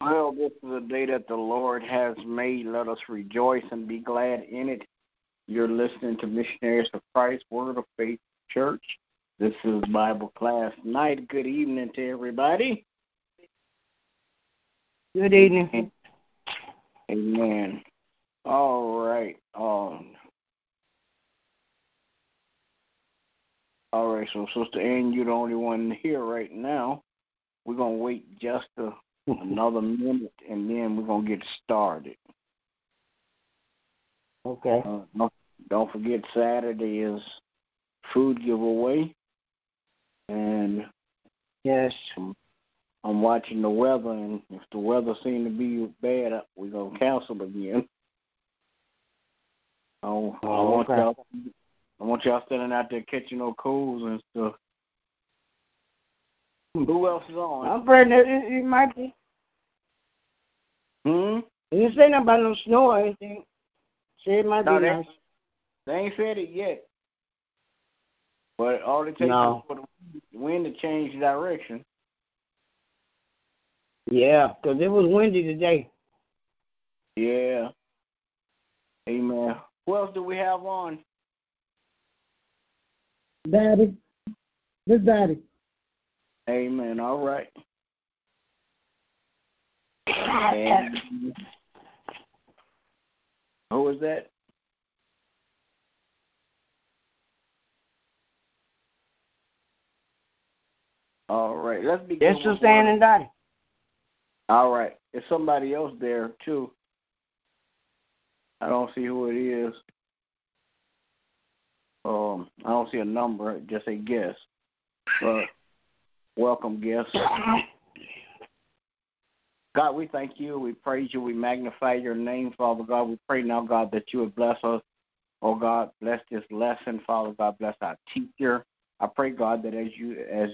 Well, this is a day that the Lord has made. Let us rejoice and be glad in it. You're listening to Missionaries of Christ, Word of Faith Church. This is Bible class night. Good evening to everybody. Good evening. Amen. All right. Um, all right. So, Sister Ann, you're the only one here right now. We're gonna wait just a, another minute, and then we're gonna get started. Okay. Uh, don't, don't forget Saturday is food giveaway, and Yes. I'm watching the weather, and if the weather seems to be bad, we're gonna cancel again. Oh, I want okay. y'all, I want y'all standing out there catching no colds and stuff. Who else is on? I'm afraid it, it might be. Hmm. It didn't say nothing about no snow or anything. Say it might No, be they, nice. they ain't said it yet. But all it takes No. is for the wind to change direction. Yeah, 'cause it was windy today. Yeah. Amen. Who else do we have on? Daddy. This daddy. Amen. All right. And was that? All right. Let's begin. Is Stan and Daddy. All right. There's somebody else there too. I don't see who it is. Um, I don't see a number. Just a guess. But welcome, guest. God, we thank you. We praise you. We magnify your name, Father God. We pray now, God, that you would bless us. Oh God, bless this lesson, Father God. Bless our teacher. I pray, God, that as you as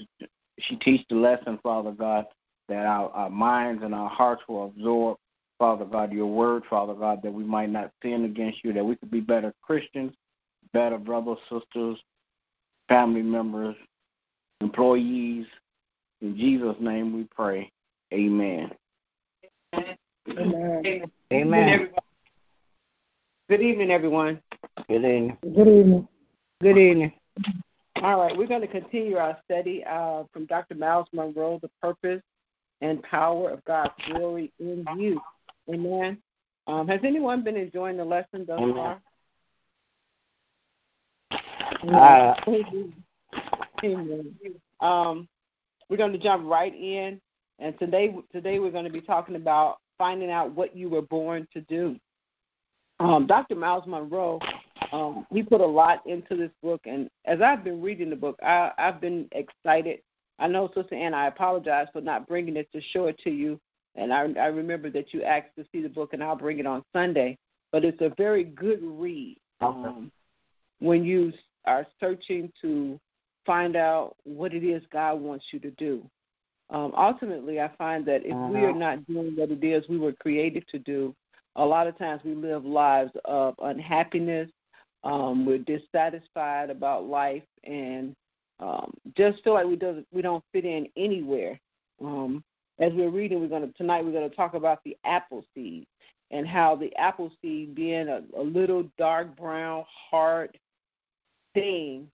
she teach the lesson, Father God, that our, our minds and our hearts will absorb, Father God, your word, Father God, that we might not sin against you, that we could be better Christians, better brothers, sisters, family members, employees. In Jesus' name we pray. Amen. Amen. Amen. Good evening, everyone. Good evening. Good evening. Good evening. All right, we're going to continue our study uh, from Dr. Myles Munroe, The Purpose and Power of God's Glory in You. Amen. Um, has anyone been enjoying the lesson thus Amen. far? Uh, Amen. Um, we're going to jump right in, and today today we're going to be talking about finding out what you were born to do. Um, Dr. Myles Munroe, um, he put a lot into this book, and as I've been reading the book, I, I've been excited. I know, Sister Ann, I apologize for not bringing it to show it to you, and I, I remember that you asked to see the book, and I'll bring it on Sunday. But it's a very good read um, when you are searching to find out what it is God wants you to do. Um, ultimately, I find that if we are not doing what it is we were created to do, a lot of times we live lives of unhappiness. Um, we're dissatisfied about life and um, just feel like we doesn't we don't fit in anywhere. Um, as we're reading, we're going to tonight we're going to talk about the apple seed and how the apple seed being a, a little dark brown hard thing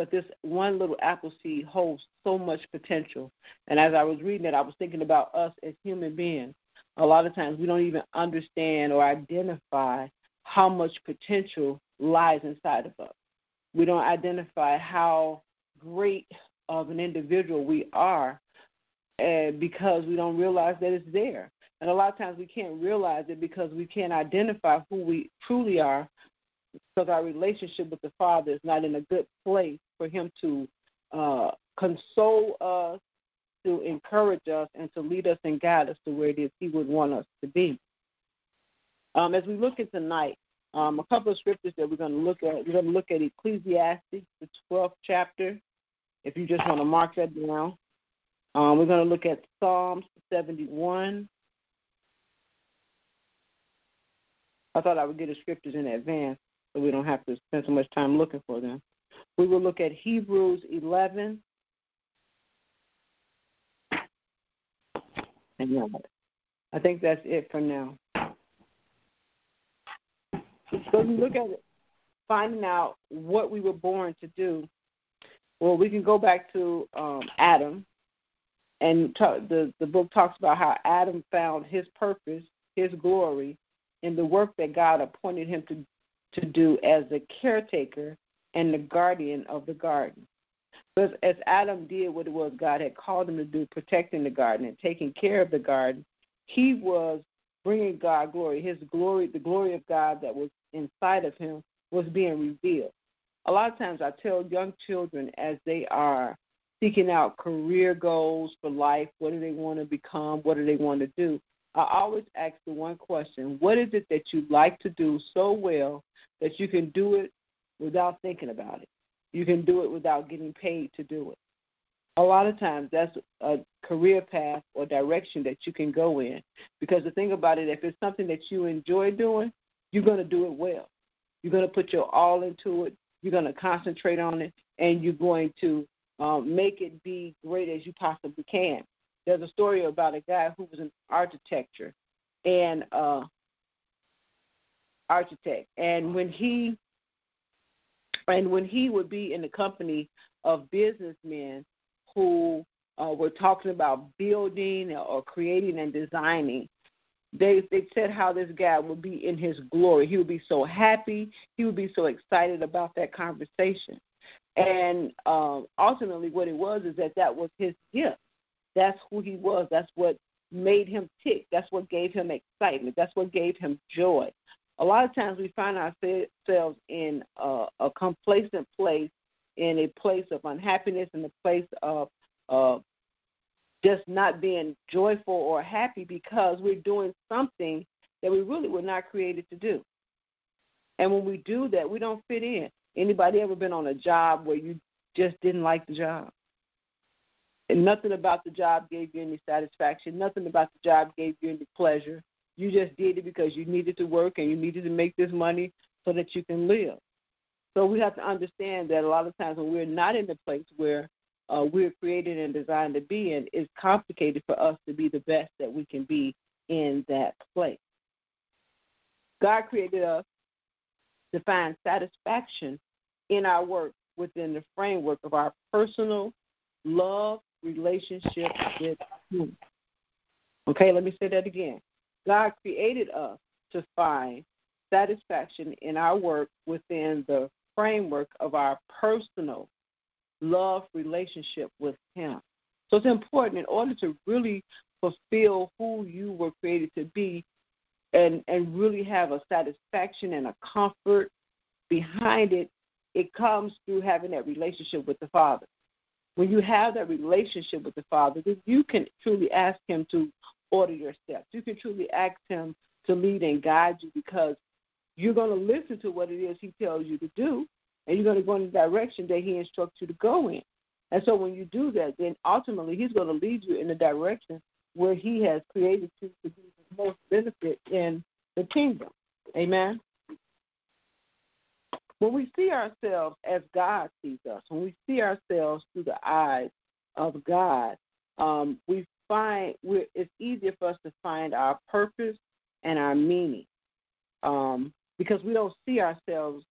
but this one little apple seed holds so much potential. And as I was reading it, I was thinking about us as human beings. A lot of times we don't even understand or identify how much potential lies inside of us. We don't identify how great of an individual we are uh, because we don't realize that it's there. And a lot of times we can't realize it because we can't identify who we truly are because our relationship with the Father is not in a good place for Him to uh, console us to encourage us and to lead us and guide us to where it is He would want us to be. Um, as we look at tonight, um, a couple of scriptures that we're going to look at. We're going to look at Ecclesiastes, the 12th chapter, if you just want to mark that down. Um, we're going to look at Psalms 71. I thought I would get the scriptures in advance so we don't have to spend so much time looking for them. We will look at Hebrews 11. And I think that's it for now. So we look at it, finding out what we were born to do. Well, we can go back to um, Adam, and the the book talks about how Adam found his purpose, his glory, in the work that God appointed him to to do as a caretaker and the guardian of the garden. Because as Adam did what it was God had called him to do, protecting the garden and taking care of the garden, he was bringing God glory. His glory, the glory of God that was inside of him, was being revealed. A lot of times I tell young children as they are seeking out career goals for life, what do they want to become, what do they want to do, I always ask the one question What is it that you like to do so well that you can do it without thinking about it? You can do it without getting paid to do it. A lot of times that's a career path or direction that you can go in. Because the thing about it, if it's something that you enjoy doing, you're going to do it well. You're going to put your all into it. You're going to concentrate on it, and you're going to um, make it be great as you possibly can. There's a story about a guy who was an architecture and uh, architect, and when he and when he would be in the company of businessmen who uh, were talking about building or creating and designing, they they said how this guy would be in his glory. He would be so happy. He would be so excited about that conversation. And um, ultimately, what it was is that that was his gift. That's who he was. That's what made him tick. That's what gave him excitement. That's what gave him joy. A lot of times we find ourselves in a, a complacent place, in a place of unhappiness, in a place of uh, just not being joyful or happy because we're doing something that we really were not created to do. And when we do that, we don't fit in. Anybody ever been on a job where you just didn't like the job? And nothing about the job gave you any satisfaction. Nothing about the job gave you any pleasure. You just did it because you needed to work and you needed to make this money so that you can live. So we have to understand that a lot of times when we're not in the place where uh, we're created and designed to be in, it's complicated for us to be the best that we can be in that place. God created us to find satisfaction in our work within the framework of our personal love relationship with Him. Okay, let me say that again. God created us to find satisfaction in our work within the framework of our personal love relationship with Him. So it's important in order to really fulfill who you were created to be and, and really have a satisfaction and a comfort behind it, it comes through having that relationship with the Father. When you have that relationship with the Father, then you can truly ask Him to order your steps. You can truly ask Him to lead and guide you because you're going to listen to what it is He tells you to do, and you're going to go in the direction that He instructs you to go in. And so when you do that, then ultimately He's going to lead you in the direction where He has created you to be the most benefit in the kingdom. Amen. When we see ourselves as God sees us, when we see ourselves through the eyes of God, um, we find it's easier for us to find our purpose and our meaning um, because we don't see ourselves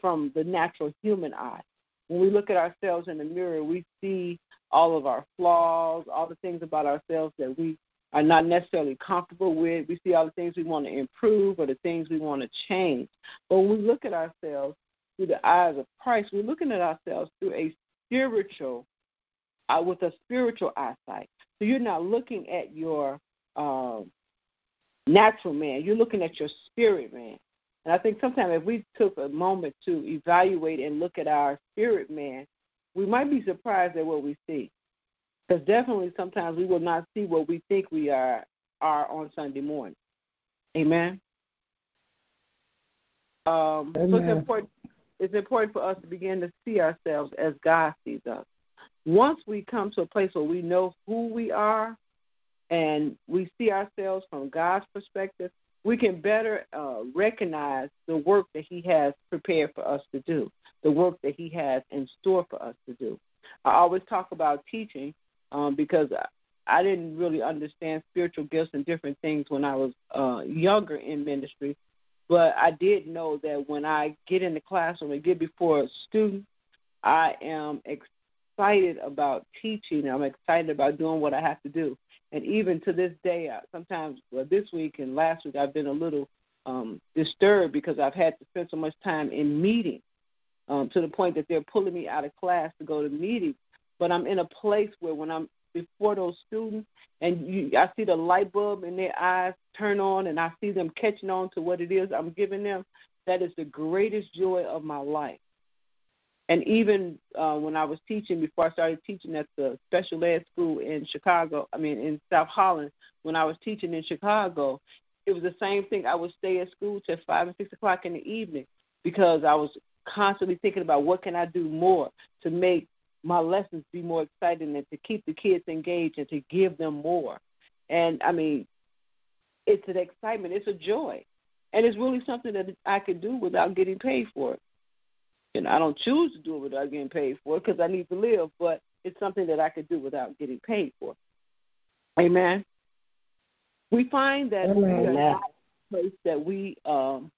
from the natural human eye. When we look at ourselves in the mirror, we see all of our flaws, all the things about ourselves that we are not necessarily comfortable with. We see all the things we want to improve or the things we want to change. But when we look at ourselves through the eyes of Christ, we're looking at ourselves through a spiritual, uh, with a spiritual eyesight. So you're not looking at your uh, natural man, you're looking at your spirit man. And I think sometimes if we took a moment to evaluate and look at our spirit man, we might be surprised at what we see. Because definitely sometimes we will not see what we think we are are on Sunday morning. Amen. Um, Amen. So it's important. It's important for us to begin to see ourselves as God sees us. Once we come to a place where we know who we are, and we see ourselves from God's perspective, we can better uh, recognize the work that He has prepared for us to do, the work that He has in store for us to do. I always talk about teaching um, because I didn't really understand spiritual gifts and different things when I was uh, younger in ministry, but I did know that when I get in the classroom and get before a student, I am excited about teaching. I'm excited about doing what I have to do. And even to this day, sometimes well, this week and last week, I've been a little um, disturbed because I've had to spend so much time in meetings um, to the point that they're pulling me out of class to go to meetings. But I'm in a place where when I'm before those students and you, I see the light bulb in their eyes turn on and I see them catching on to what it is I'm giving them, that is the greatest joy of my life. And even uh, when I was teaching, before I started teaching at the special ed school in Chicago, I mean in South Holland, when I was teaching in Chicago, it was the same thing. I would stay at school till five and six o'clock in the evening because I was constantly thinking about what can I do more to make my lessons be more exciting and to keep the kids engaged and to give them more. And I mean, it's an excitement, it's a joy, and it's really something that I could do without getting paid for it. And I don't choose to do it without getting paid for it because I need to live, but it's something that I could do without getting paid for. Amen. We find that Amen. we are not a place that we um,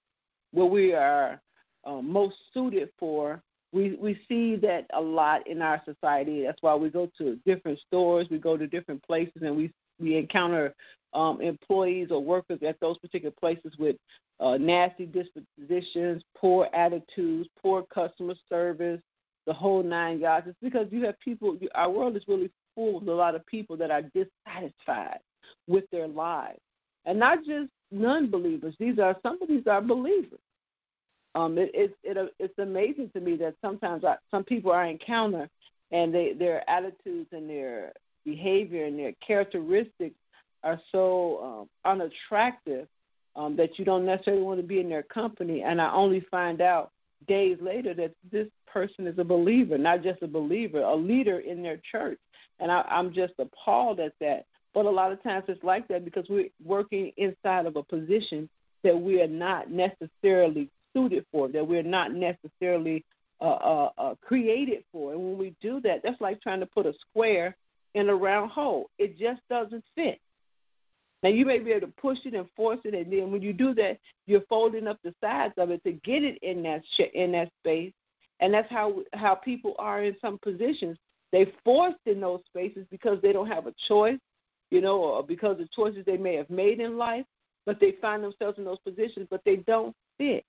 where we are uh, most suited for. We we see that a lot in our society. That's why we go to different stores, we go to different places, and we we encounter um, employees or workers at those particular places with uh, nasty dispositions, poor attitudes, poor customer service, the whole nine yards. It's because you have people. you, Our world is really full of a lot of people that are dissatisfied with their lives, and not just non-believers. These are some of these are believers. Um, it, it, it, it's amazing to me that sometimes I, some people I encounter and they, their attitudes and their behavior and their characteristics are so um, unattractive um, that you don't necessarily want to be in their company. And I only find out days later that this person is a believer, not just a believer, a leader in their church. And I, I'm just appalled at that. But a lot of times it's like that because we're working inside of a position that we are not necessarily suited for, that we're not necessarily uh, uh, uh, created for. And when we do that, that's like trying to put a square in a round hole. It just doesn't fit. Now you may be able to push it and force it, and then when you do that, you're folding up the sides of it to get it in that sh- in that space. And that's how how people are in some positions. They forced in those spaces because they don't have a choice, you know, or because of choices they may have made in life. But they find themselves in those positions, but they don't fit.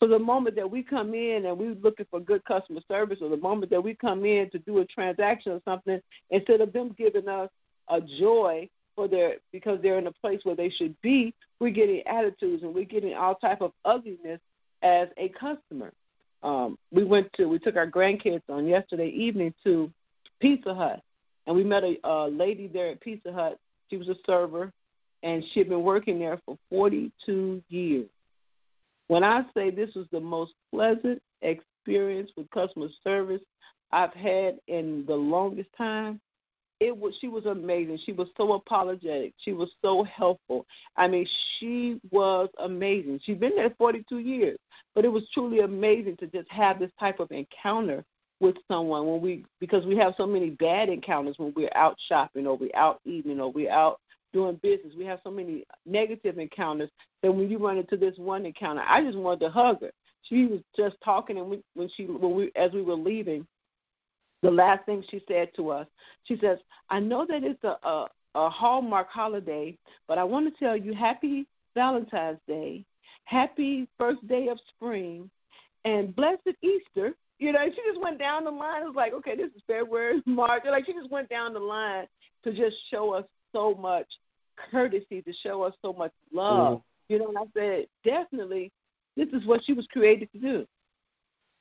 So the moment that we come in and we're looking for good customer service, or the moment that we come in to do a transaction or something, instead of them giving us a joy their because they're in a place where they should be, we're getting attitudes and we're getting all type of ugliness as a customer. Um, we went to we took our grandkids on yesterday evening to Pizza Hut, and we met a, a lady there at Pizza Hut. She was a server, and she had been working there for 42 years. When I say this was the most pleasant experience with customer service I've had in the longest time, it was she was amazing. She was so apologetic. She was so helpful. I mean, she was amazing. She's been there 42 years, but it was truly amazing to just have this type of encounter with someone when we because we have so many bad encounters when we're out shopping or we're out eating or we're out doing business. We have so many negative encounters that when you run into this one encounter, I just wanted to hug her. She was just talking, and we, when she when we as we were leaving, the last thing she said to us, she says, "I know that it's a a, a Hallmark holiday, but I want to tell you, Happy Valentine's Day, Happy First Day of Spring, and Blessed Easter." You know, she just went down the line. It was like, okay, this is February, March. Like she just went down the line to just show us so much courtesy, to show us so much love. Mm-hmm. You know, and I said, definitely, this is what she was created to do.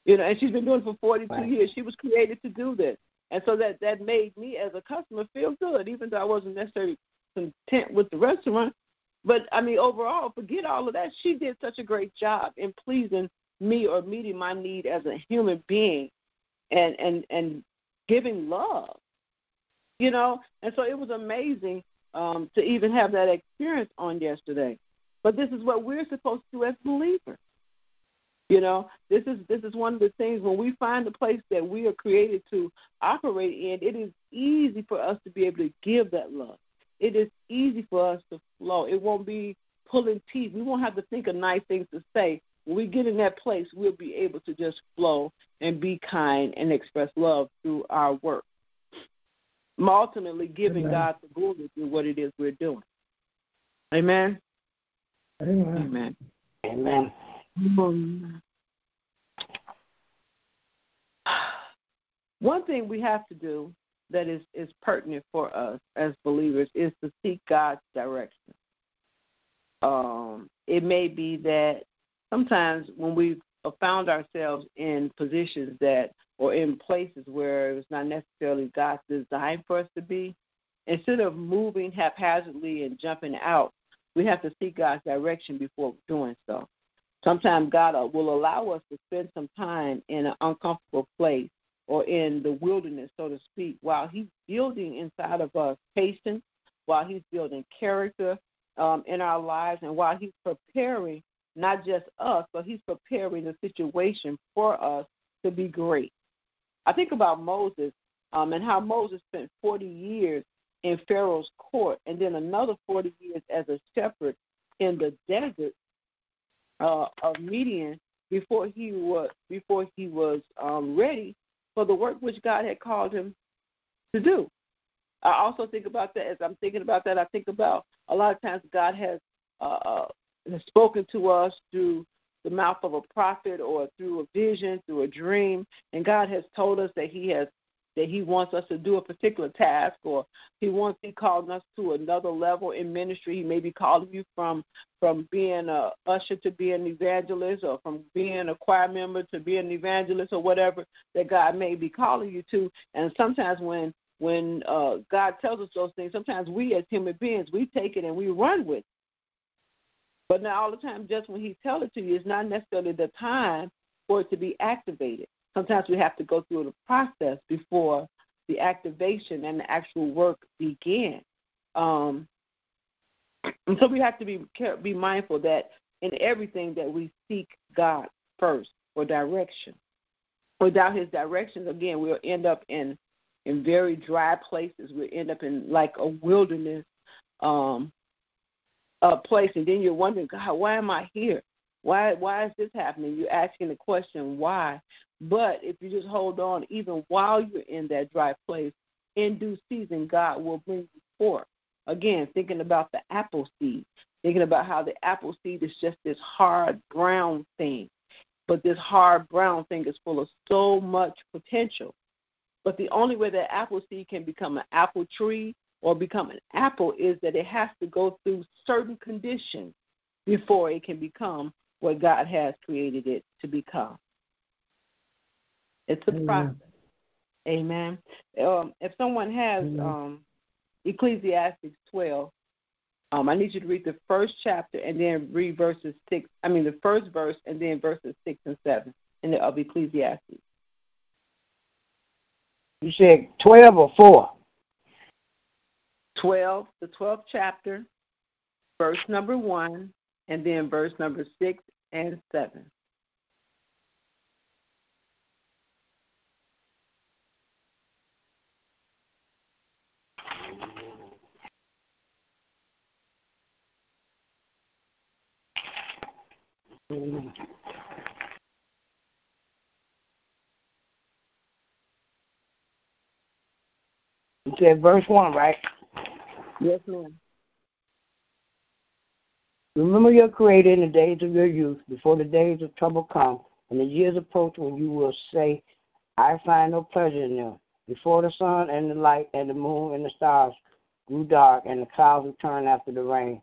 You know, and she's been doing it for 42 right. years. She was created to do this. And so that that made me as a customer feel good, even though I wasn't necessarily content with the restaurant. But I mean, overall, forget all of that. She did such a great job in pleasing me or meeting my need as a human being, and and and giving love. You know, and so it was amazing um, to even have that experience on yesterday. But this is what we're supposed to do as believers. You know, this is this is one of the things when we find the place that we are created to operate in, it is easy for us to be able to give that love. It is easy for us to flow. It won't be pulling teeth. We won't have to think of nice things to say. When we get in that place, we'll be able to just flow and be kind and express love through our work. Ultimately, giving Amen. God the glory through what it is we're doing. Amen. Amen. Amen. Amen. One thing we have to do that is, is pertinent for us as believers is to seek God's direction. Um, it may be that sometimes when we've found ourselves in positions that or in places where it was not necessarily God's design for us to be, instead of moving haphazardly and jumping out, we have to seek God's direction before doing so. Sometimes God uh, will allow us to spend some time in an uncomfortable place or in the wilderness, so to speak, while He's building inside of us patience, while He's building character um, in our lives, and while He's preparing not just us, but He's preparing the situation for us to be great. I think about Moses um, and how Moses spent 40 years in Pharaoh's court, and then another 40 years as a shepherd in the desert uh, of Midian before he was before he was um, ready for the work which God had called him to do. I also think about that as I'm thinking about that. I think about a lot of times God has uh, uh has spoken to us through the mouth of a prophet or through a vision, through a dream, and God has told us that He has that he wants us to do a particular task or he wants he calling us to another level in ministry. He may be calling you from from being a usher to being an evangelist or from being a choir member to being an evangelist or whatever that god may be calling you to. And sometimes when when uh god tells us those things sometimes we as human beings we take it and we run with it. But not all the time just when he tells it to you it's not necessarily the time for it to be activated sometimes we have to go through the process before the activation and the actual work begin. Um, and so we have to be be mindful that in everything that we seek God first for direction. Without His directions, again, we'll end up in in very dry places. We'll end up in like a wilderness um, a place, and then you're wondering, God, why am I here? Why why is this happening? You're asking the question why. But if you just hold on, even while you're in that dry place, in due season, God will bring you forth. Again, thinking about the apple seed, thinking about how the apple seed is just this hard brown thing. But this hard brown thing is full of so much potential. But the only way that apple seed can become an apple tree or become an apple is that it has to go through certain conditions before it can become what God has created it to become. It's a Amen. process. Amen. Um, if someone has um, Ecclesiastes 12, um, I need you to read the first chapter and then read verses 6, I mean, the first verse and then verses 6 and 7 in the, of Ecclesiastes. You said 12 or 4? 12, the 12th chapter, verse number 1, and then verse number 6 and 7. You said verse 1, right? Yes, ma'am. Remember your Creator in the days of your youth, before the days of trouble come, and the years approach when you will say, I find no pleasure in them. Before the sun and the light and the moon and the stars grew dark, and the clouds returned after the rain.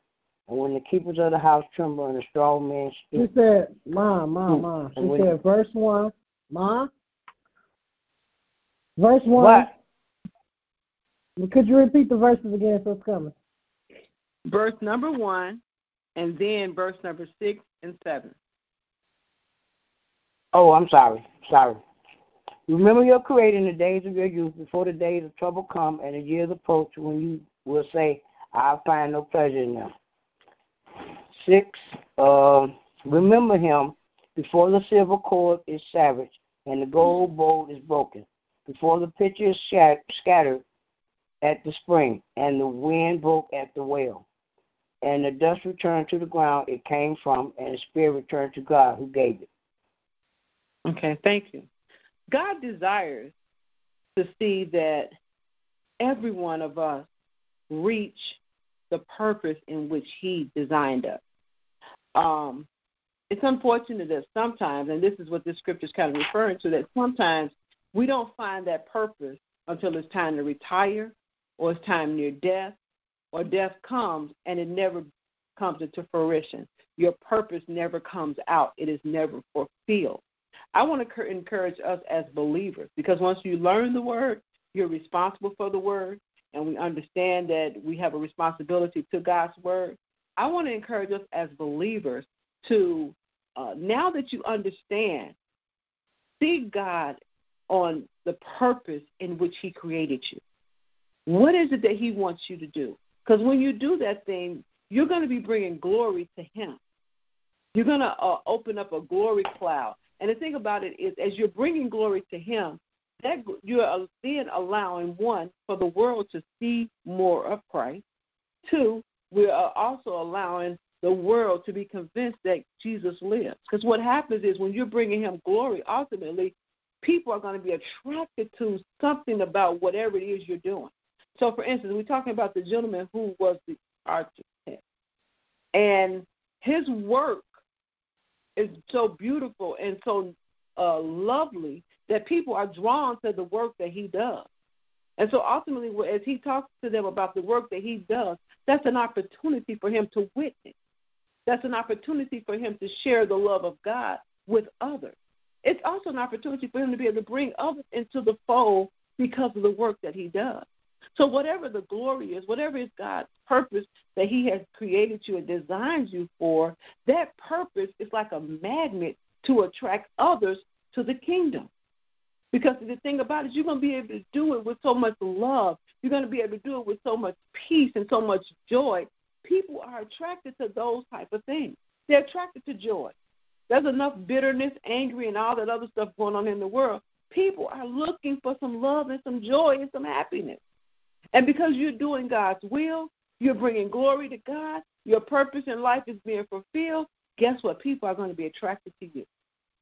And when the keepers of the house tremble and the strong men speak. She said, Ma, Ma, hmm. Ma. She said, verse 1, Ma. Verse 1. What? Could you repeat the verses again so it's coming? Verse number one, and then verse number six and seven. Oh, I'm sorry. Sorry. Remember your creator in the days of your youth, before the days of trouble come and the years approach when you will say, I'll find no pleasure in them. Six, uh, remember him before the silver cord is savaged and the gold bowl is broken, before the pitcher is shat- scattered at the spring and the wind broke at the well. And the dust returned to the ground it came from, and the spirit returned to God who gave it. Okay, thank you. God desires to see that every one of us reach the purpose in which He designed us. Um, it's unfortunate that sometimes, and this is what this scripture is kind of referring to, that sometimes we don't find that purpose until it's time to retire or it's time near death or death comes and it never comes into fruition. Your purpose never comes out, it is never fulfilled. I want to encourage us as believers because once you learn the word, you're responsible for the word, and we understand that we have a responsibility to God's word. I want to encourage us as believers to, uh, now that you understand, see God on the purpose in which He created you. What is it that He wants you to do? Because when you do that thing, you're going to be bringing glory to Him. You're going to uh, open up a glory cloud. And the thing about it is, as you're bringing glory to Him, that you're then allowing one for the world to see more of Christ. Two, we are also allowing the world to be convinced that Jesus lives. Because what happens is when you're bringing Him glory, ultimately, people are going to be attracted to something about whatever it is you're doing. So, for instance, we're talking about the gentleman who was the architect, and his work is so beautiful and so uh, lovely that people are drawn to the work that he does. And so ultimately, as he talks to them about the work that he does, that's an opportunity for him to witness. That's an opportunity for him to share the love of God with others. It's also an opportunity for him to be able to bring others into the fold because of the work that he does. So, whatever the glory is, whatever is God's purpose that He has created you and designed you for, that purpose is like a magnet to attract others to the kingdom. Because the thing about it, you're going to be able to do it with so much love. You're going to be able to do it with so much peace and so much joy. People are attracted to those type of things. They're attracted to joy. There's enough bitterness, angry, and all that other stuff going on in the world. People are looking for some love and some joy and some happiness. And because you're doing God's will, you're bringing glory to God, your purpose in life is being fulfilled, guess what? People are going to be attracted to you.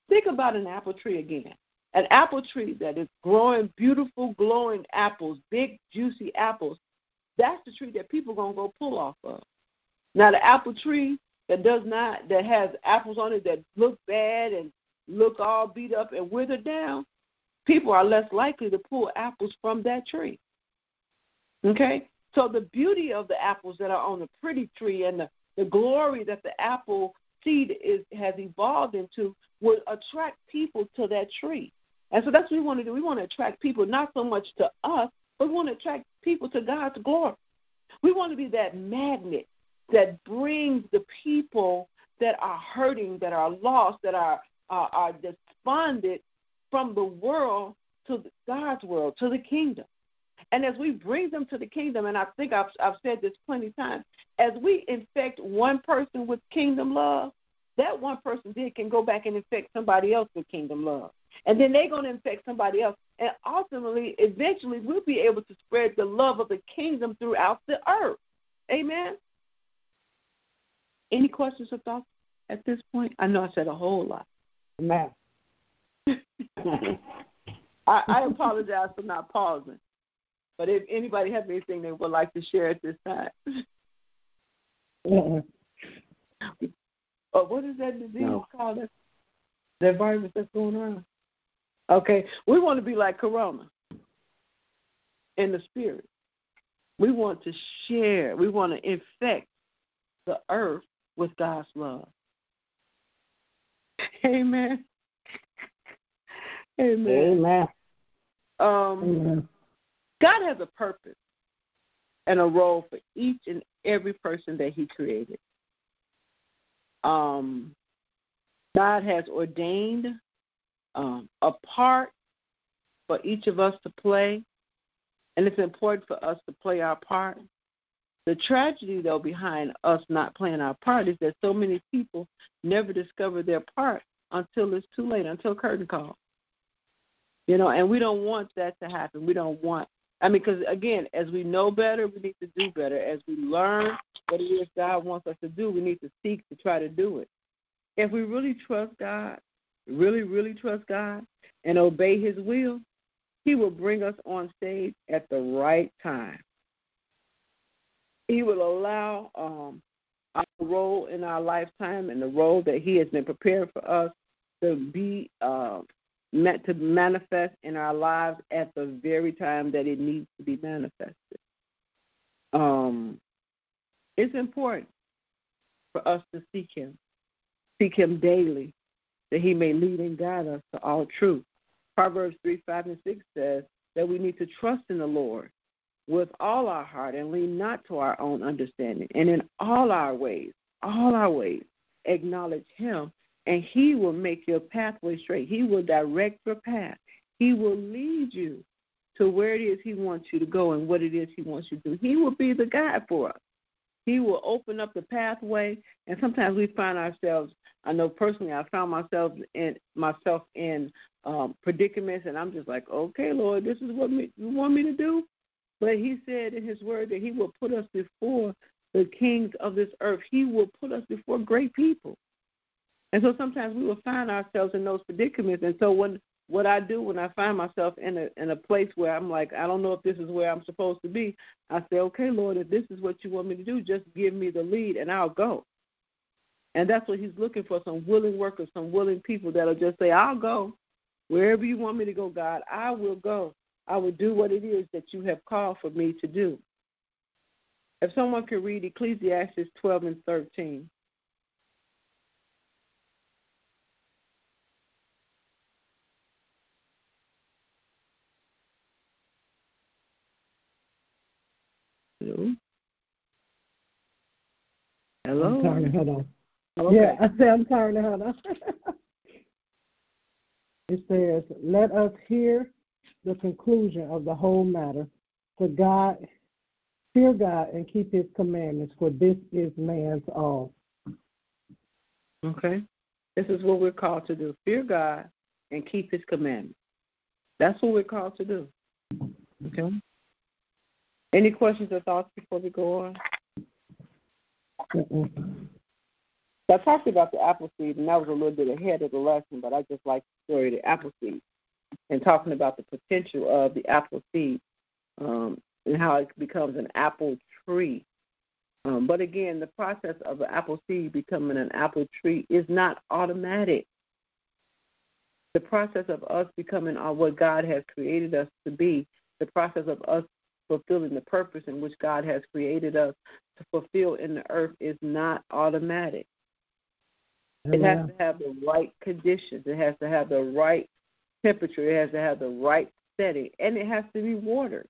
Think about an apple tree again. An apple tree that is growing beautiful, glowing apples, big, juicy apples. That's the tree that people are going to go pull off of. Now, the apple tree that does not, that has apples on it that look bad and look all beat up and withered down, people are less likely to pull apples from that tree. Okay? So the beauty of the apples that are on the pretty tree and the, the glory that the apple seed is has evolved into will attract people to that tree. And so that's what we want to do. We want to attract people not so much to us, but we want to attract people to God's glory. We want to be that magnet that brings the people that are hurting, that are lost, that are are, are despondent from the world to God's world, to the kingdom. And as we bring them to the kingdom, and I think I've, I've said this plenty of times, as we infect one person with kingdom love, that one person then can go back and infect somebody else with kingdom love. And then they're going to infect somebody else. And ultimately, eventually, we'll be able to spread the love of the kingdom throughout the earth. Amen? Any questions or thoughts at this point? I know I said a whole lot. Amen. I, I apologize for not pausing. But if anybody has anything they would like to share at this time. Oh, what is that disease No. called? That, that virus that's going around? Okay, we want to be like Corona in the spirit. We want to share. We want to infect the earth with God's love. Amen. Amen. Amen. Um, Amen. God has a purpose and a role for each and every person that He created. Um, God has ordained um, a part for each of us to play, and it's important for us to play our part. The tragedy, though, behind us not playing our part is that so many people never discover their part until it's too late, until curtain call. You know, and we don't want that to happen. We don't want, I mean, because again, as we know better, we need to do better. As we learn what it is God wants us to do, we need to seek to try to do it. If we really trust God, really, really trust God, and obey His will, He will bring us on stage at the right time. He will allow um, our role in our lifetime and the role that He has been prepared for us to be uh, meant to manifest in our lives at the very time that it needs to be manifested. Um, it's important for us to seek Him, seek Him daily, that He may lead and guide us to all truth. Proverbs 3 5 and 6 says that we need to trust in the Lord with all our heart and lean not to our own understanding. And in all our ways, all our ways, acknowledge Him, and He will make your pathway straight. He will direct your path. He will lead you to where it is He wants you to go and what it is He wants you to do. He will be the guide for us. He will open up the pathway, and sometimes we find ourselves. I know personally, I found myself in myself in um, predicaments, and I'm just like, okay, Lord, this is what me, you want me to do. But He said in His Word that He will put us before the kings of this earth. He will put us before great people. And so sometimes we will find ourselves in those predicaments. And so when what I do when I find myself in a in a place where I'm like, I don't know if this is where I'm supposed to be, I say, Okay, Lord, if this is what you want me to do, just give me the lead and I'll go. And that's what he's looking for, some willing workers, some willing people that'll just say, I'll go. Wherever you want me to go, God, I will go. I will do what it is that you have called for me to do. If someone could read Ecclesiastes 12 and 13. Hello? Hello? I'm turning, hold on. Okay. Yeah, I said I'm turning, hold on. it says, Let us hear the conclusion of the whole matter. For God, fear God and keep his commandments, for this is man's all. Okay. This is what we're called to do. Fear God and keep his commandments. That's what we're called to do. Okay. Any questions or thoughts before we go on? Mm-mm. I talked about the apple seed, and that was a little bit ahead of the lesson, but I just like the story of the apple seed and talking about the potential of the apple seed um, and how it becomes an apple tree. Um, but again, the process of an apple seed becoming an apple tree is not automatic. The process of us becoming what God has created us to be, the process of us fulfilling the purpose in which God has created us to fulfill in the earth is not automatic. It has to have the right conditions. It has to have the right temperature. It has to have the right setting, and it has to be watered.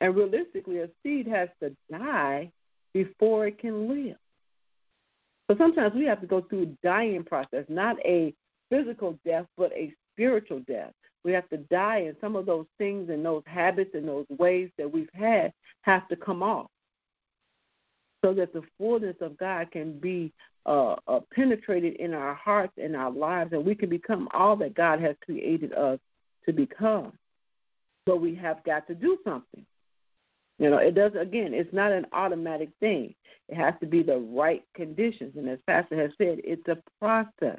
And realistically, a seed has to die before it can live. So sometimes we have to go through a dying process, not a physical death, but a spiritual death. We have to die, and some of those things and those habits and those ways that we've had have to come off so that the fullness of God can be uh, uh, penetrated in our hearts and our lives, and we can become all that God has created us to become. But we have got to do something. You know, it does again. It's not an automatic thing. It has to be the right conditions, and as Pastor has said, it's a process.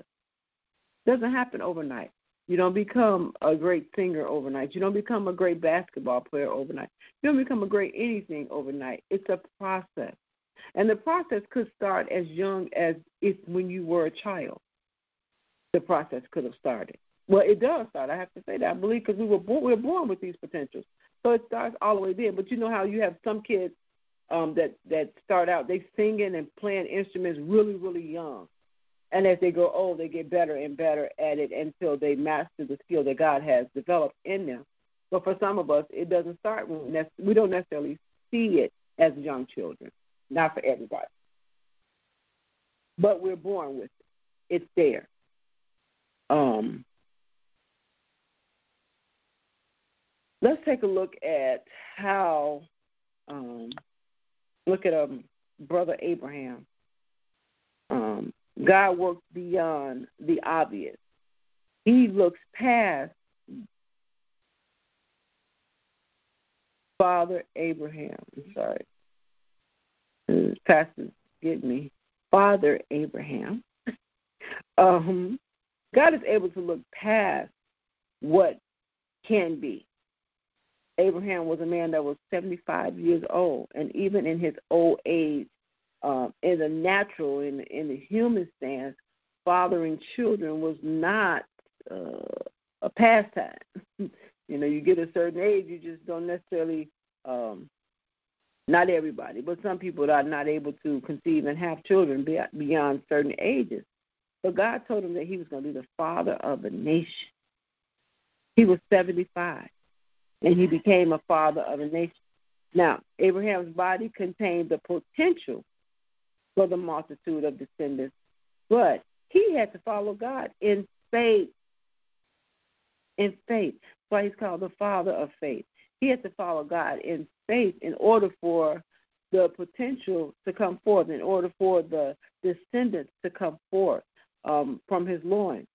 It doesn't happen overnight. You don't become a great singer overnight. You don't become a great basketball player overnight. You don't become a great anything overnight. It's a process. And the process could start as young as if when you were a child. The process could have started. Well, it does start. I have to say that I believe because we were born, we were born with these potentials, so it starts all the way there. But you know how you have some kids um, that that start out they singing and playing instruments really really young, and as they grow old, they get better and better at it until they master the skill that God has developed in them. But for some of us, it doesn't start when we don't necessarily see it as young children, not for everybody. But we're born with it. It's there. Um, let's take a look at how um, look at um, brother Abraham. Um, God works beyond the obvious. He looks past Father Abraham. I'm sorry. Pastor, get me. Father Abraham. um, God is able to look past what can be. Abraham was a man that was 75 years old, and even in his old age, um, in the natural, in in the human stance, fathering children was not uh, a pastime. you know, you get a certain age, you just don't necessarily. Um, not everybody, but some people are not able to conceive and have children beyond certain ages. But God told him that he was going to be the father of a nation. He was 75 and he became a father of a nation. Now, Abraham's body contained the potential for the multitude of descendants, but he had to follow God in faith. In faith. That's why he's called the father of faith. He had to follow God in faith in order for the potential to come forth, in order for the descendants to come forth um, from his loins.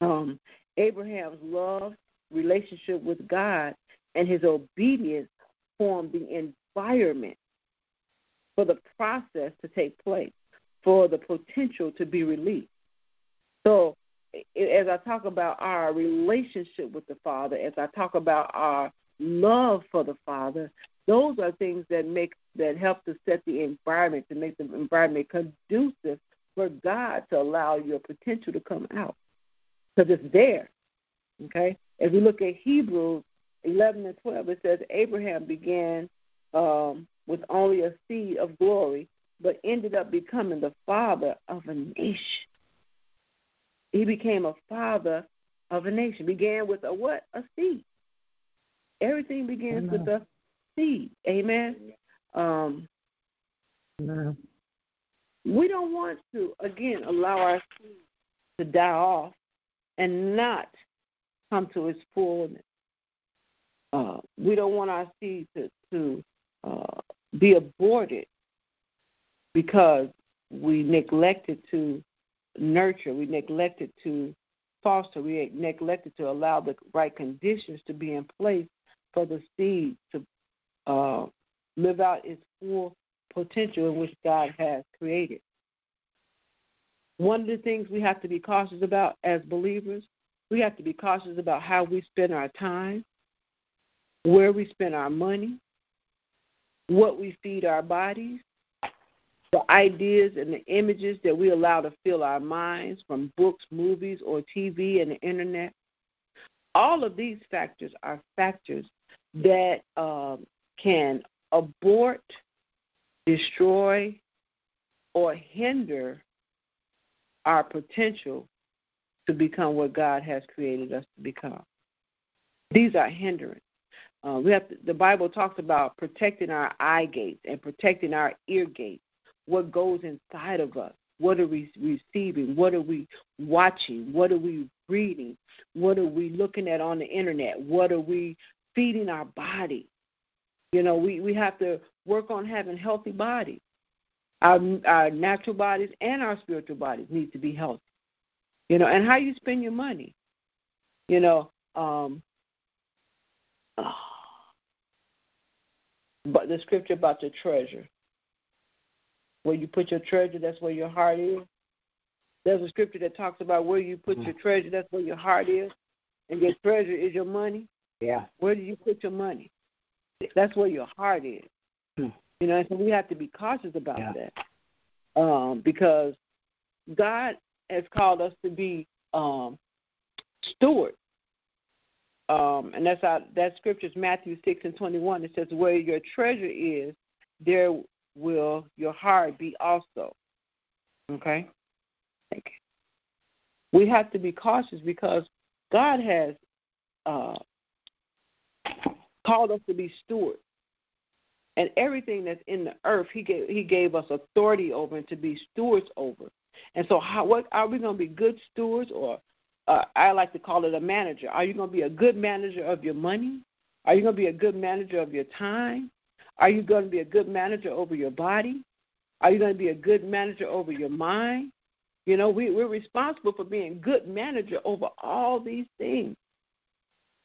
Um, Abraham's love relationship with God and his obedience formed the environment for the process to take place, for the potential to be released. So, as I talk about our relationship with the Father, as I talk about our love for the Father, those are things that make that help to set the environment, to make the environment conducive for God to allow your potential to come out. Because it's there. Okay? If we look at Hebrews 11 and 12, it says Abraham began um, with only a seed of glory, but ended up becoming the father of a nation. He became a father of a nation. Began with a what? A seed. Everything begins Amen. with a seed. Amen. Um. We don't want to again allow our seed to die off and not come to its fullness. Uh, we don't want our seed to, to uh, be aborted because we neglected to nurture, we neglected to foster, we neglected to allow the right conditions to be in place for the seed to uh, live out its full potential in which God has created. One of the things we have to be cautious about as believers we have to be cautious about how we spend our time, where we spend our money, what we feed our bodies, the ideas and the images that we allow to fill our minds from books, movies, or TV and the internet. All of these factors are factors that um, can abort, destroy, or hinder our potential to become what God has created us to become. These are hindrance. Uh, we have to, the Bible talks about protecting our eye gates and protecting our ear gates. What goes inside of us? What are we receiving? What are we watching? What are we reading? What are we looking at on the internet? What are we feeding our body? You know, we, we have to work on having healthy bodies. Our, our natural bodies and our spiritual bodies need to be healthy you know, and how you spend your money. You know, um, but the scripture about the treasure, where you put your treasure, that's where your heart is. There's a scripture that talks about where you put your treasure, that's where your heart is, and your treasure is your money. Yeah. Where do you put your money? That's where your heart is. Hmm. You know, and so we have to be cautious about yeah. that, um, because God has called us to be um, stewards. Um, and that's our, that scripture is Matthew 6 and 21. It says, Where your treasure is, there will your heart be also. Okay? thank you. We have to be cautious because God has uh, called us to be stewards. And everything that's in the earth, he gave he gave us authority over and to be stewards over. And so, how what are we going to be good stewards, or uh, I like to call it a manager? Are you going to be a good manager of your money? Are you going to be a good manager of your time? Are you going to be a good manager over your body? Are you going to be a good manager over your mind? You know, we, we're responsible for being good manager over all these things.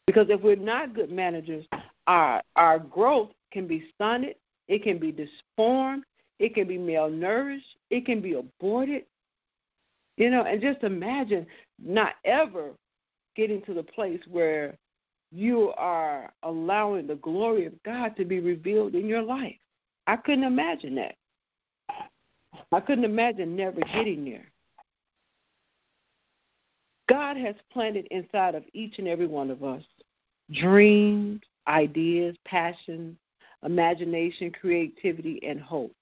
Because if we're not good managers, our our growth can be stunted, it can be disformed, it can be malnourished, it can be aborted. You know, and just imagine not ever getting to the place where you are allowing the glory of God to be revealed in your life. I couldn't imagine that. I couldn't imagine never getting there. God has planted inside of each and every one of us dreams, ideas, passions, imagination, creativity, and hope.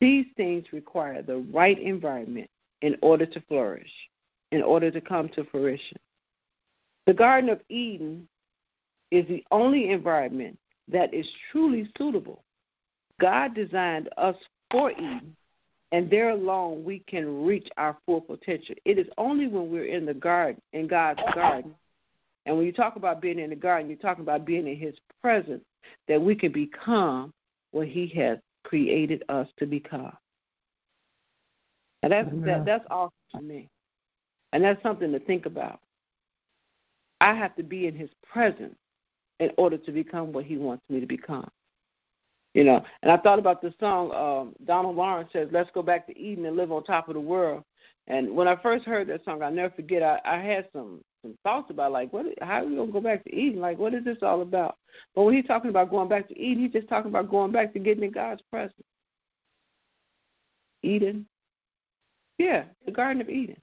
These things require the right environment in order to flourish, in order to come to fruition. The Garden of Eden is the only environment that is truly suitable. God designed us for Eden, and there alone we can reach our full potential. It is only when we're in the garden, in God's garden, and when you talk about being in the garden, you're talking about being in His presence, that we can become what He has created us to become. And that's that, that's awesome to me, and that's something to think about. I have to be in His presence in order to become what He wants me to become. You know, and I thought about the song um, Donald Lawrence says, "Let's go back to Eden and live on top of the world." And when I first heard that song, I never forget. I, I had some some thoughts about like, what? How are we gonna go back to Eden? Like, what is this all about? But when he's talking about going back to Eden, he's just talking about going back to getting in God's presence. Eden, yeah, the Garden of Eden.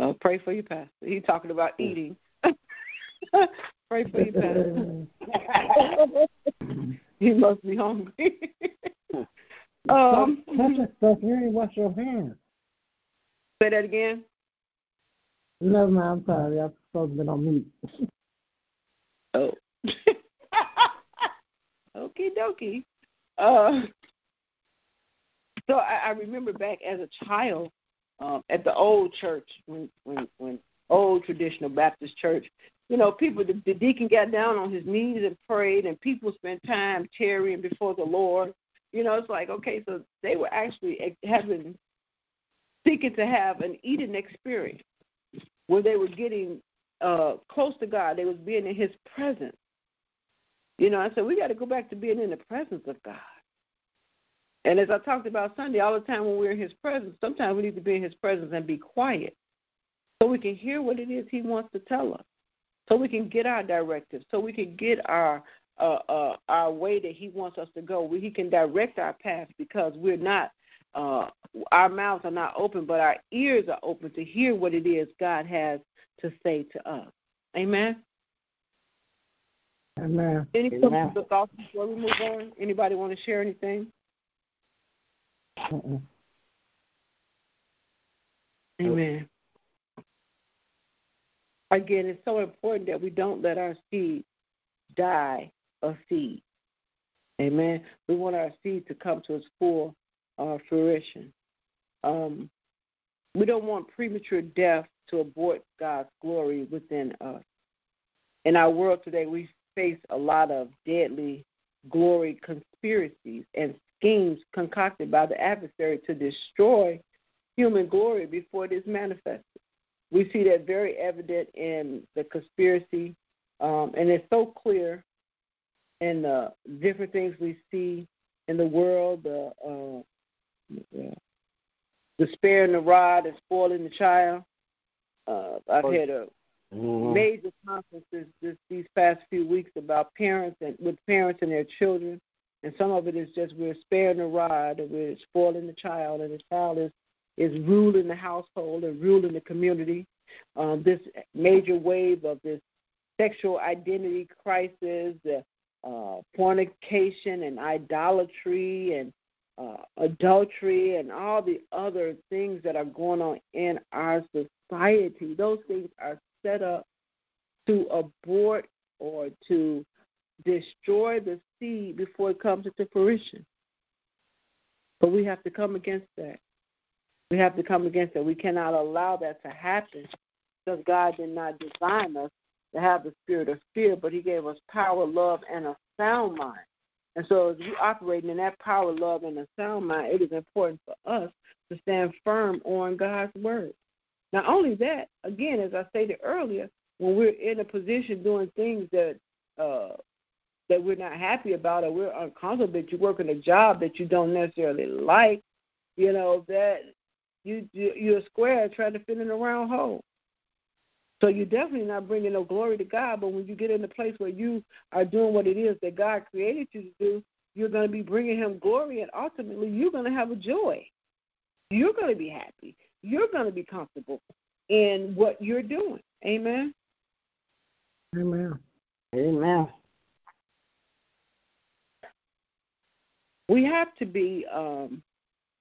Uh, pray for your pastor. He's talking about eating. pray for your pastor. he must be hungry. um, touching stuff. You ain't wash your hands. Say that again. No, man, I'm sorry. I'm supposed to be on mute. oh. Okie dokie. Uh, so I, I remember back as a child um, at the old church when when when old traditional Baptist church, you know, people the, the deacon got down on his knees and prayed, and people spent time tarrying before the Lord. You know, it's like okay, so they were actually having seeking to have an Eden experience where they were getting uh, close to God. They was being in His presence. You know, I said we got to go back to being in the presence of God. And as I talked about Sunday, all the time when we're in His presence, sometimes we need to be in His presence and be quiet so we can hear what it is He wants to tell us, so we can get our directives, so we can get our uh, uh, our way that He wants us to go. We, he can direct our path because we're not uh, our mouths are not open, but our ears are open to hear what it is God has to say to us. Amen. Amen. Any Amen. thoughts before we move on? Anybody want to share anything? Amen. Again, it's so important that we don't let our seed die of seed. Amen. We want our seed to come to its full uh, fruition. Um, we don't want premature death to abort God's glory within us. In our world today, we face a lot of deadly glory conspiracies and schemes concocted by the adversary to destroy human glory before it is manifested. We see that very evident in the conspiracy, um, and it's so clear in the different things we see in the world, the uh, yeah. The the rod and spoiling the child. Uh, I've had a mm-hmm. major conferences this, these past few weeks about parents and with parents and their children, and some of it is just we're sparing the rod and we're spoiling the child, and the child is is ruling the household and ruling the community. Um, this major wave of this sexual identity crisis, the uh, fornication and idolatry and uh, adultery and all the other things that are going on in our society. Those things are set up to abort or to destroy the seed before it comes into fruition. But we have to come against that. We have to come against that. We cannot allow that to happen because God did not design us to have the spirit of fear, but He gave us power, love, and a sound mind. And so, as we operating in that power, love, and a sound mind, it is important for us to stand firm on God's word. Not only that, again, as I stated earlier, when we're in a position doing things that uh, that we're not happy about or we're uncomfortable, that you're working a job that you don't necessarily like, you know that you, you you're square trying to fit in a round hole. So you're definitely not bringing no glory to God. But when you get in the place where you are doing what it is that God created you to do, you're going to be bringing Him glory, and ultimately you're going to have a joy. You're going to be happy. You're going to be comfortable in what you're doing. Amen. Amen. Amen. We have to be um,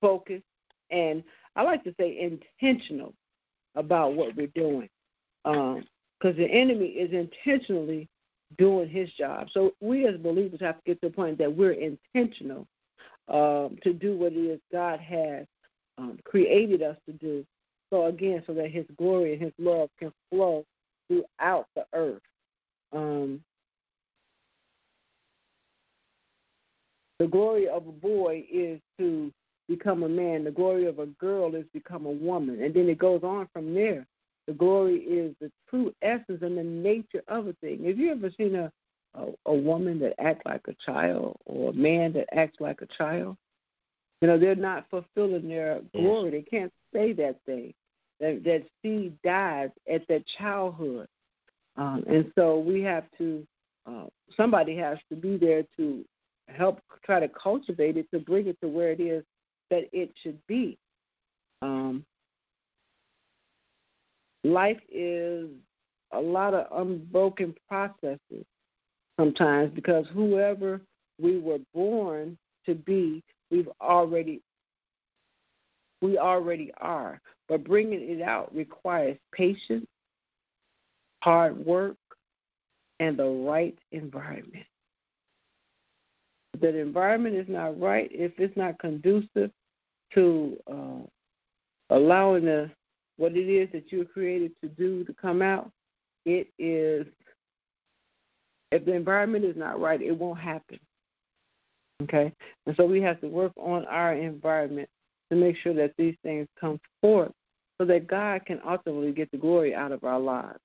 focused and I like to say intentional about what we're doing because um, the enemy is intentionally doing his job. So we as believers have to get to the point that we're intentional um, to do what it is God has um, created us to do. So again, so that His glory and His love can flow throughout the earth. Um, the glory of a boy is to become a man. The glory of a girl is become a woman. And then it goes on from there. The glory is the true essence and the nature of a thing. Have you ever seen a, a, a woman that acts like a child or a man that acts like a child? You know, they're not fulfilling their glory. They can't say that thing. That, that seed dies at that childhood. Um, and so we have to, uh, somebody has to be there to help try to cultivate it to bring it to where it is that it should be. Um, life is a lot of unbroken processes sometimes because whoever we were born to be, we've already we already are. But bringing it out requires patience, hard work, and the right environment. The environment is not right, if it's not conducive to uh, allowing the what it is that you're created to do to come out, it is if the environment is not right, it won't happen. Okay? And so we have to work on our environment to make sure that these things come forth so that God can ultimately get the glory out of our lives.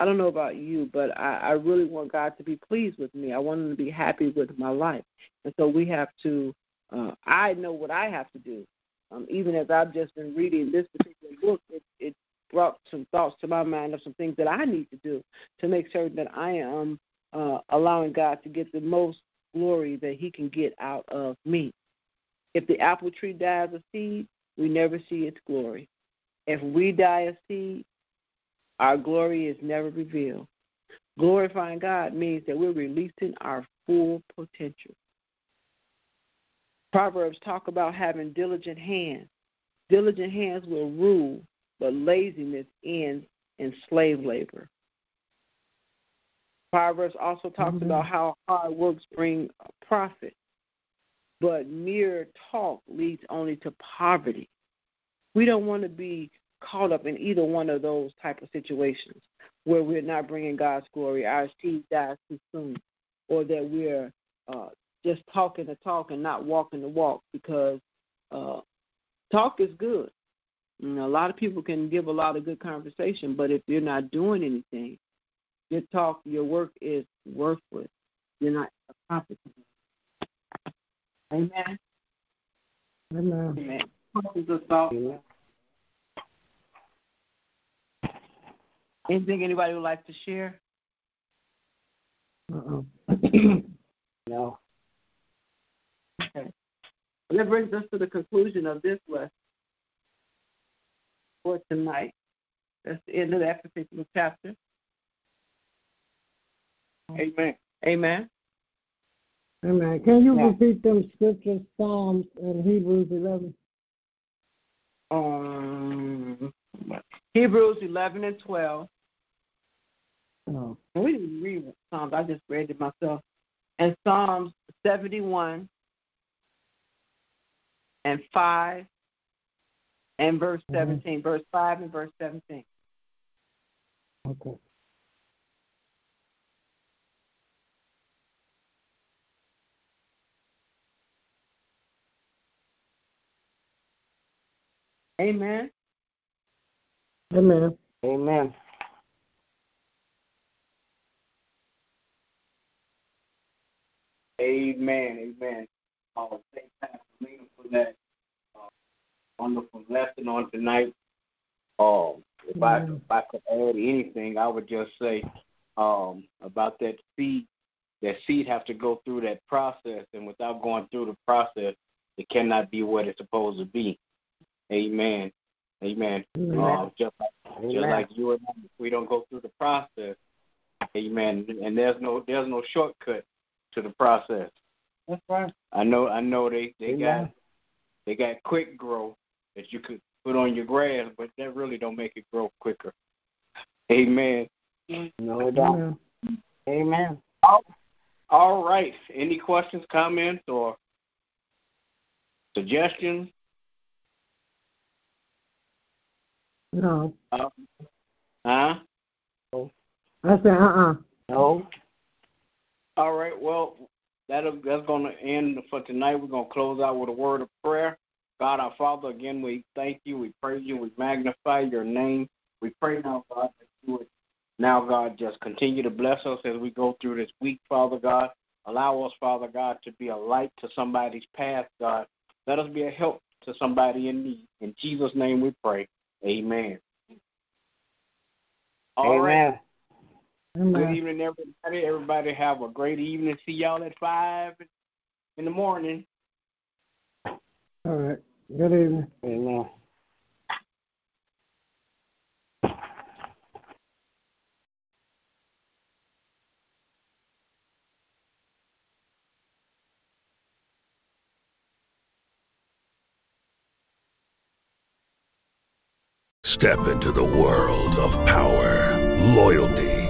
I don't know about you, but I, I really want God to be pleased with me. I want Him to be happy with my life. And so we have to, uh, I know what I have to do um, even as I've just been reading this particular book, it, it brought some thoughts to my mind of some things that I need to do to make certain that I am uh, allowing God to get the most glory that He can get out of me. If the apple tree dies a seed, we never see its glory. If we die a seed, our glory is never revealed. Glorifying God means that we're releasing our full potential. Proverbs talk about having diligent hands. Diligent hands will rule, but laziness ends in slave labor. Proverbs also talks mm-hmm. about how hard works bring profit, but mere talk leads only to poverty. We don't want to be caught up in either one of those type of situations where we're not bringing God's glory, our seed dies too soon, or that we're uh, just talking the talk and not walking the walk because uh, talk is good. You know, a lot of people can give a lot of good conversation, but if you're not doing anything, your talk, your work is worthless. You're not accomplishing. Amen. Amen. Amen. Questions Anything anybody would like to share? Uh-uh. no. Okay. that brings us to the conclusion of this lesson for tonight. That's the end of that particular chapter. Amen. Amen. Amen. Can you yeah. repeat them scriptures, Psalms and Hebrews 11? Um, Hebrews 11 and 12. Oh. We didn't read Psalms. I just read it myself. and Psalms 71 and 5 and verse Mhm. 17, verse 5 and verse 17. Okay. Amen. Amen. Amen. Amen. Amen. Uh, thank Pastor Lena for that uh, wonderful lesson on tonight. Um, if I Mhm. if I could add anything, I would just say um, about that seed. That seed have to go through that process, and without going through the process, it cannot be what it's supposed to be. Amen. Amen. Amen. Uh, just like just like you and I, if we don't go through the process, amen. And there's no there's no shortcut to the process. That's right. I know I know they they got they got quick growth that you could put on your grass, but that really don't make it grow quicker. Amen. No, it don't. Amen. Amen. All right. Any questions, comments, or suggestions? No. Uh, huh? I said, uh-uh. No. All right. Well, that'll, that's going to end for tonight. We're going to close out with a word of prayer. God, our Father, again, we thank you, we praise you, we magnify your name. We pray now, God, that you would now, God, just continue to bless us as we go through this week, Father God. Allow us, Father God, to be a light to somebody's path, God. Let us be a help to somebody in need. In Jesus' name we pray. Amen. All right. Amen. Good evening, everybody. Everybody have a great evening. See y'all at 5 in the morning. All right. Good evening. Amen. Step into the world of power, loyalty,